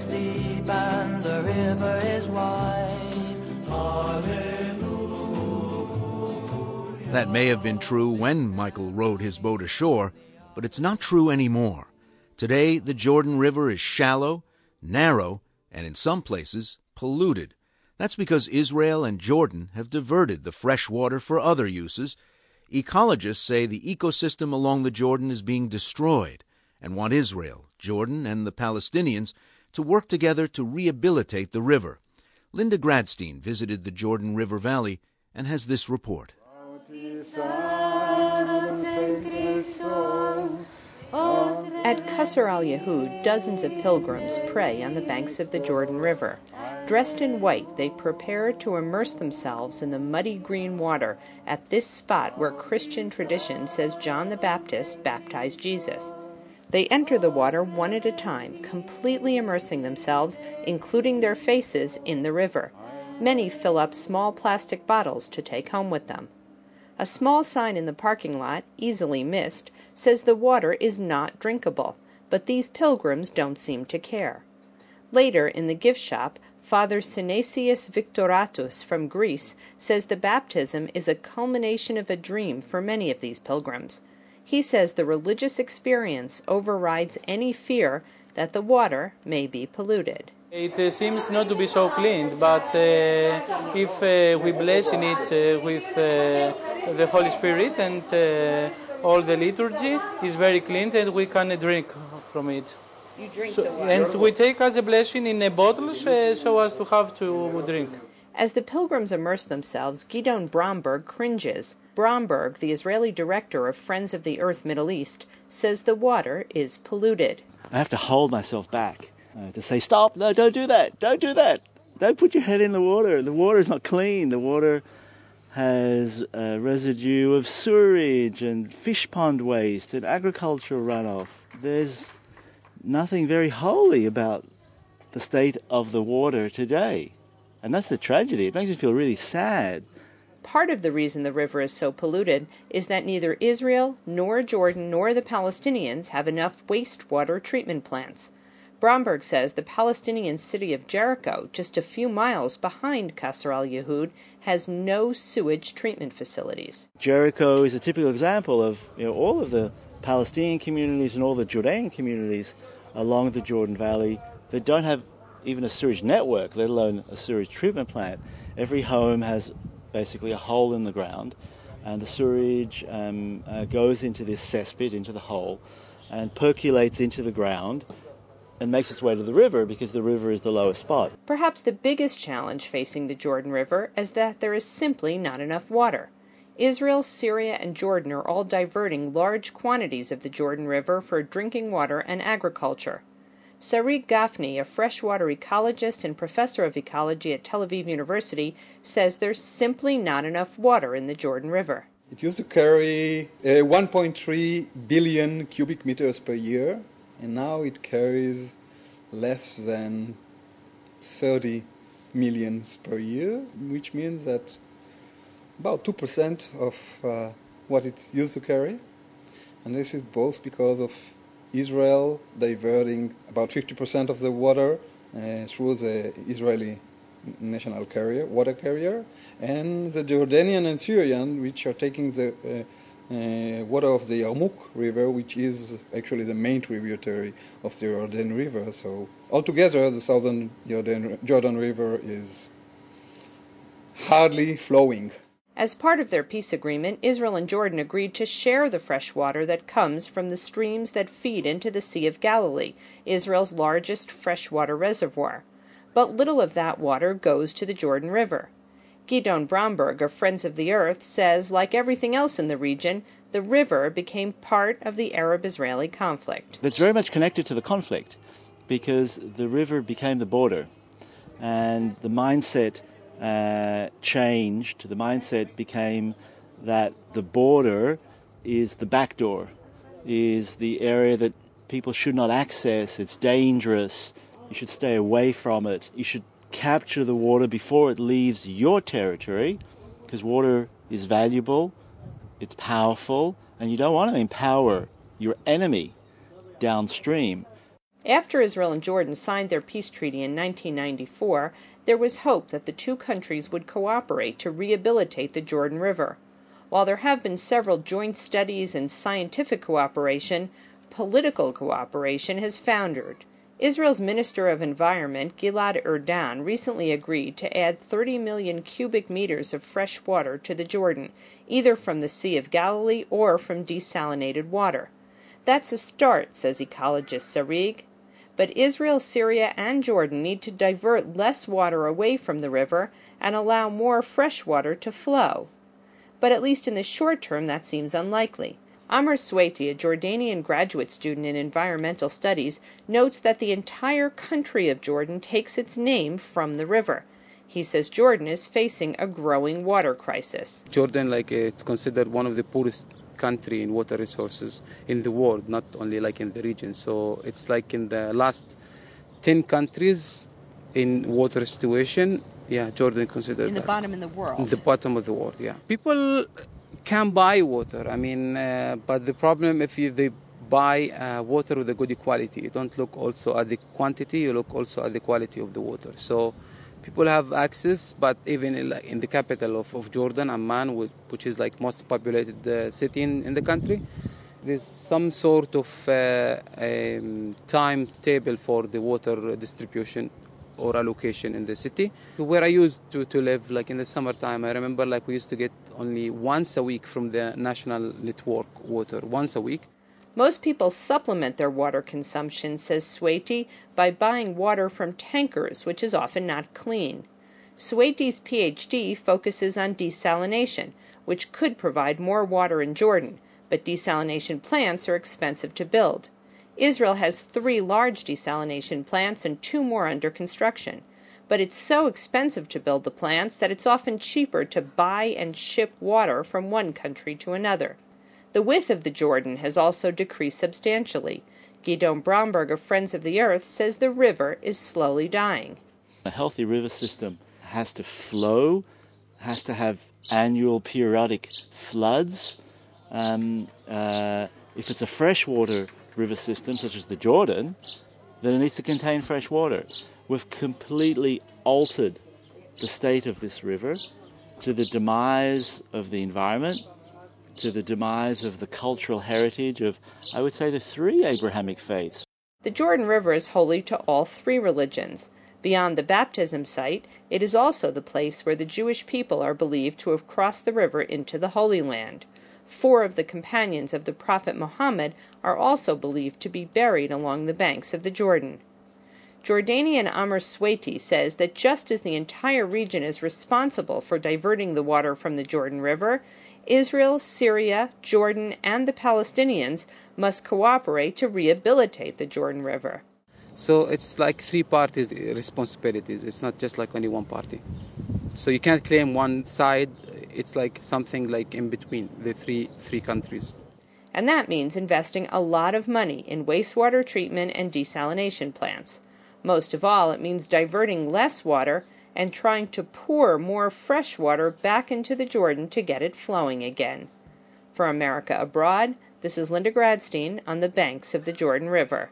is deep and the river is wide. Hallelujah. That may have been true when Michael rowed his boat ashore, but it's not true anymore. Today, the Jordan River is shallow, narrow, and in some places, polluted. That's because Israel and Jordan have diverted the fresh water for other uses. Ecologists say the ecosystem along the Jordan is being destroyed and want Israel, Jordan, and the Palestinians to work together to rehabilitate the river. Linda Gradstein visited the Jordan River Valley and has this report. At Qasr al Yahud, dozens of pilgrims pray on the banks of the Jordan River. Dressed in white, they prepare to immerse themselves in the muddy green water at this spot where Christian tradition says John the Baptist baptized Jesus. They enter the water one at a time, completely immersing themselves, including their faces, in the river. Many fill up small plastic bottles to take home with them. A small sign in the parking lot, easily missed, says the water is not drinkable, but these pilgrims don't seem to care. Later, in the gift shop, Father Sinesius Victoratus from Greece says the baptism is a culmination of a dream for many of these pilgrims. He says the religious experience overrides any fear that the water may be polluted. It uh, seems not to be so clean, but uh, if uh, we bless in it uh, with uh, the Holy Spirit and uh, all the liturgy, is very clean and we can drink from it. You drink So, and we take as a blessing in a bottle so as to have to drink. As the pilgrims immerse themselves, Gidon Bromberg cringes. Bromberg, the Israeli director of Friends of the Earth Middle East, says the water is polluted. I have to hold myself back uh, to say, stop, no, don't do that, don't do that. Don't put your head in the water. The water is not clean. The water has a residue of sewage and fish pond waste and agricultural runoff. There's nothing very holy about the state of the water today. And that's the tragedy. It makes me feel really sad. Part of the reason the river is so polluted is that neither Israel, nor Jordan, nor the Palestinians have enough wastewater treatment plants. Bromberg says the Palestinian city of Jericho, just a few miles behind Qasr al Yahud, has no sewage treatment facilities. Jericho is a typical example of you know, all of the Palestinian communities and all the Jordanian communities along the Jordan Valley that don't have even a sewage network, let alone a sewage treatment plant. Every home has basically a hole in the ground, and the sewage um, uh, goes into this cesspit, into the hole, and percolates into the ground and makes its way to the river because the river is the lowest spot. Perhaps the biggest challenge facing the Jordan River is that there is simply not enough water. Israel, Syria, and Jordan are all diverting large quantities of the Jordan River for drinking water and agriculture. Sarig Gafny, a freshwater ecologist and professor of ecology at Tel Aviv University, says there's simply not enough water in the Jordan River. It used to carry uh, 1.3 billion cubic meters per year, and now it carries less than 30 millions per year, which means that about 2% of uh, what it used to carry. And this is both because of Israel diverting about 50% of the water uh, through the Israeli national carrier, water carrier, and the Jordanian and Syrian, which are taking the uh, uh, water of the Yarmouk River, which is actually the main tributary of the Jordan River. So altogether, the southern Jordan, Jordan River is hardly flowing. As part of their peace agreement, Israel and Jordan agreed to share the fresh water that comes from the streams that feed into the Sea of Galilee, Israel's largest freshwater reservoir. But little of that water goes to the Jordan River. Gidon Bromberg of Friends of the Earth says, like everything else in the region, the river became part of the Arab Israeli conflict. That's very much connected to the conflict because the river became the border and the mindset uh, changed. The mindset became that the border is the back door, is the area that people should not access. It's dangerous. You should stay away from it. You should capture the water before it leaves your territory because water is valuable, it's powerful, and you don't want to empower your enemy downstream. After Israel and Jordan signed their peace treaty in 1994, there was hope that the two countries would cooperate to rehabilitate the Jordan River. While there have been several joint studies and scientific cooperation, political cooperation has foundered. Israel's Minister of Environment, Gilad Erdan, recently agreed to add 30 million cubic meters of fresh water to the Jordan, either from the Sea of Galilee or from desalinated water. That's a start, says ecologist Sarig. But Israel, Syria, and Jordan need to divert less water away from the river and allow more fresh water to flow. But at least in the short term, that seems unlikely. Amr Sweiti, a Jordanian graduate student in environmental studies, notes that the entire country of Jordan takes its name from the river. He says Jordan is facing a growing water crisis. Jordan, like uh, it's considered one of the poorest country in water resources in the world, not only like in the region. So it's like in the last ten countries in water situation. Yeah, Jordan considered in the that. bottom in the world. In the bottom of the world, yeah. People can buy water. I mean, uh, but the problem if you, they buy uh, water with a good quality, you don't look also at the quantity. You look also at the quality of the water. So people have access, but even in, like, in the capital of, of Jordan, Amman, which is like most populated uh, city in, in the country, there's some sort of uh, um, timetable for the water distribution or allocation in the city. Where I used to, to live, like in the summertime, I remember like we used to get only once a week from the national network water, once a week. Most people supplement their water consumption, says Sweiti, by buying water from tankers, which is often not clean. Sweiti's PhD focuses on desalination, which could provide more water in Jordan, but desalination plants are expensive to build. Israel has three large desalination plants and two more under construction. But it's so expensive to build the plants that it's often cheaper to buy and ship water from one country to another. The width of the Jordan has also decreased substantially. Gidon Bromberg of Friends of the Earth says the river is slowly dying. A healthy river system has to flow, has to have annual periodic floods. Um, uh, if it's a freshwater river system, such as the Jordan, then it needs to contain fresh water. We've completely altered the state of this river to the demise of the environment, to the demise of the cultural heritage of, I would say, the three Abrahamic faiths. The Jordan River is holy to all three religions. Beyond the baptism site, it is also the place where the Jewish people are believed to have crossed the river into the Holy Land. Four of the companions of the Prophet Muhammad are also believed to be buried along the banks of the Jordan. Jordanian Amr Sweiti says that just as the entire region is responsible for diverting the water from the Jordan River, Israel, Syria, Jordan, and the Palestinians must cooperate to rehabilitate the Jordan River. So it's like three parties' responsibilities. It's not just like only one party. So you can't claim one side. It's like something like in between the three three countries. And that means investing a lot of money in wastewater treatment and desalination plants. Most of all, it means diverting less water and trying to pour more fresh water back into the Jordan to get it flowing again. For America Abroad, this is Linda Gradstein on the banks of the Jordan River.